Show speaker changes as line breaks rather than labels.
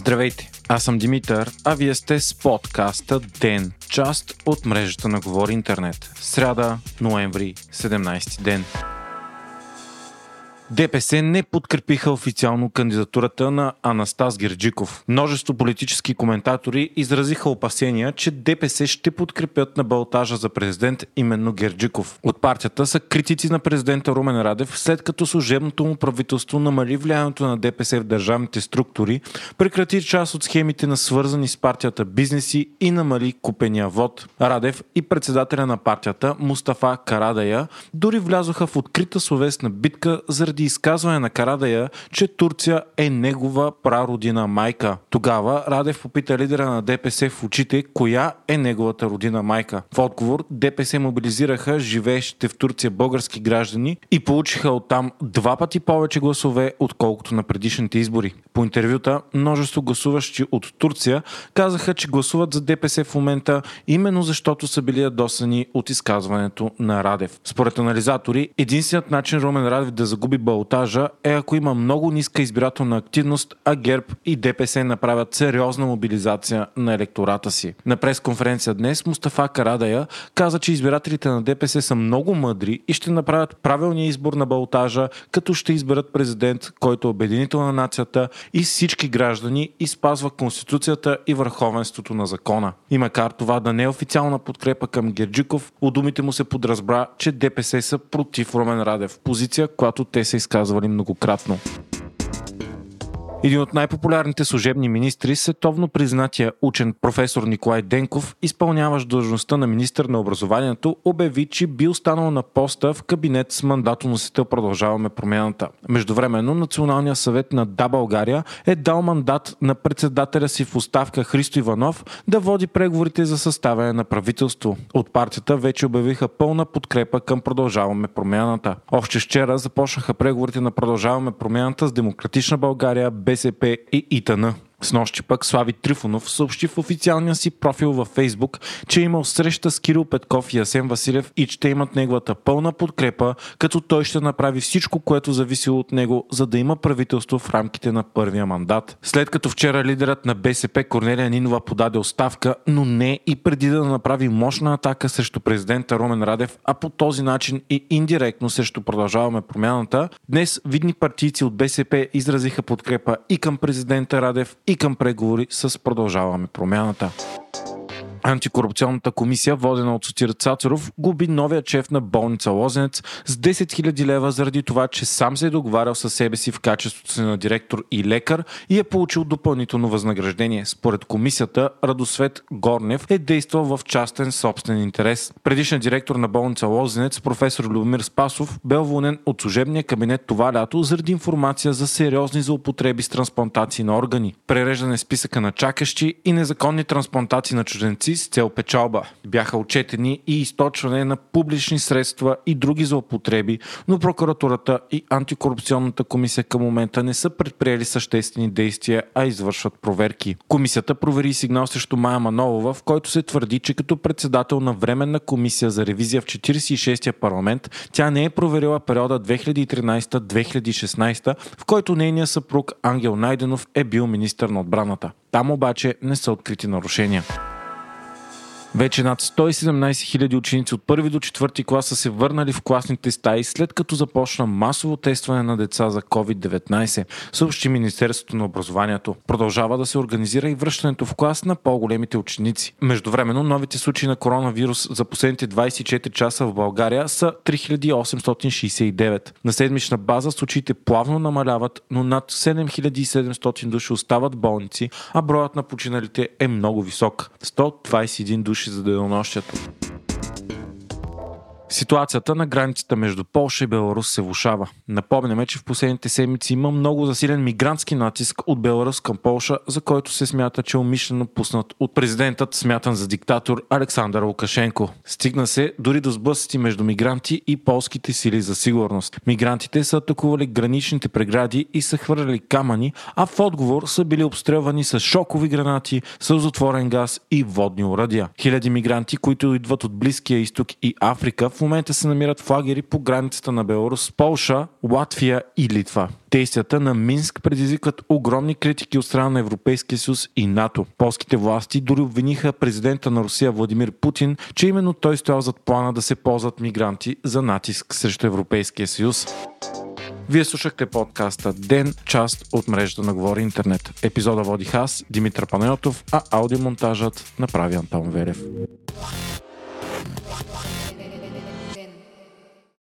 Здравейте, аз съм Димитър, а вие сте с подкаста ДЕН, част от мрежата на Говори Интернет. Сряда, ноември, 17 ден. ДПС не подкрепиха официално кандидатурата на Анастас Герджиков. Множество политически коментатори изразиха опасения, че ДПС ще подкрепят на балтажа за президент именно Герджиков. От партията са критици на президента Румен Радев, след като служебното му правителство намали влиянието на ДПС в държавните структури, прекрати част от схемите на свързани с партията бизнеси и намали купения вод. Радев и председателя на партията Мустафа Карадая дори влязоха в открита словесна битка заради заради изказване на Карадая, че Турция е негова прародина майка. Тогава Радев попита лидера на ДПС в очите, коя е неговата родина майка. В отговор ДПС мобилизираха живеещите в Турция български граждани и получиха оттам два пъти повече гласове, отколкото на предишните избори. По интервюта, множество гласуващи от Турция казаха, че гласуват за ДПС в момента именно защото са били ядосани от изказването на Радев. Според анализатори, единственият начин Румен Радев да загуби балтажа е ако има много ниска избирателна активност, а ГЕРБ и ДПС направят сериозна мобилизация на електората си. На пресконференция днес Мустафа Карадая каза, че избирателите на ДПС са много мъдри и ще направят правилния избор на балтажа, като ще изберат президент, който е обединител на нацията и всички граждани и спазва Конституцията и върховенството на закона. И макар това да не е официална подкрепа към Герджиков, от думите му се подразбра, че ДПС са против Ромен Радев, позиция, която те се изказвали многократно. Един от най-популярните служебни министри, световно признатия учен професор Николай Денков, изпълняващ длъжността на министър на образованието, обяви, че би останал на поста в кабинет с мандатоносител Продължаваме промяната. Междувременно Националният съвет на Да България е дал мандат на председателя си в оставка Христо Иванов да води преговорите за съставяне на правителство. От партията вече обявиха пълна подкрепа към Продължаваме промяната. Още вчера започнаха преговорите на Продължаваме промяната с Демократична България, БСП и ИТН. С нощи пък Слави Трифонов съобщи в официалния си профил във Фейсбук, че е имал среща с Кирил Петков и Асен Василев и те имат неговата пълна подкрепа, като той ще направи всичко, което зависи от него, за да има правителство в рамките на първия мандат. След като вчера лидерът на БСП Корнелия Нинова подаде оставка, но не и преди да направи мощна атака срещу президента Ромен Радев, а по този начин и индиректно срещу продължаваме промяната, днес видни партийци от БСП изразиха подкрепа и към президента Радев, и към преговори с Продължаваме промяната. Антикорупционната комисия, водена от Сотир Цацаров, губи новия шеф на болница Лозенец с 10 000 лева заради това, че сам се е договарял със себе си в качеството си на директор и лекар и е получил допълнително възнаграждение. Според комисията, Радосвет Горнев е действал в частен собствен интерес. Предишният директор на болница Лозенец, професор Любомир Спасов, бе уволнен от служебния кабинет това лято заради информация за сериозни злоупотреби с трансплантации на органи, пререждане списъка на чакащи и незаконни трансплантации на чужденци с цел печалба. Бяха отчетени и източване на публични средства и други злоупотреби, но прокуратурата и антикорупционната комисия към момента не са предприели съществени действия, а извършват проверки. Комисията провери сигнал срещу Майя Манолова, в който се твърди, че като председател на Временна комисия за ревизия в 46-я парламент, тя не е проверила периода 2013-2016, в който нейният съпруг Ангел Найденов е бил министър на отбраната. Там обаче не са открити нарушения. Вече над 117 000 ученици от първи до четвърти клас са се върнали в класните стаи след като започна масово тестване на деца за COVID-19, съобщи Министерството на образованието. Продължава да се организира и връщането в клас на по-големите ученици. Междувременно новите случаи на коронавирус за последните 24 часа в България са 3869. На седмична база случаите плавно намаляват, но над 7700 души остават болници, а броят на починалите е много висок. 121 души души за денонощието. Ситуацията на границата между Полша и Беларус се влушава. Напомняме, че в последните седмици има много засилен мигрантски натиск от Беларус към Полша, за който се смята, че е умишлено пуснат от президентът, смятан за диктатор Александър Лукашенко. Стигна се дори до сблъсъци между мигранти и полските сили за сигурност. Мигрантите са атакували граничните прегради и са хвърляли камъни, а в отговор са били обстрелвани с шокови гранати, сълзотворен газ и водни оръдия. Хиляди мигранти, които идват от Близкия изток и Африка, в момента се намират в лагери по границата на Беларус, Полша, Латвия и Литва. Действията на Минск предизвикват огромни критики от страна на Европейския съюз и НАТО. Полските власти дори обвиниха президента на Русия Владимир Путин, че именно той стоял зад плана да се ползват мигранти за натиск срещу Европейския съюз. Вие слушахте подкаста Ден, част от мрежата на Говори Интернет. Епизода водих аз, Димитър Панайотов, а аудиомонтажът направи Антон Верев.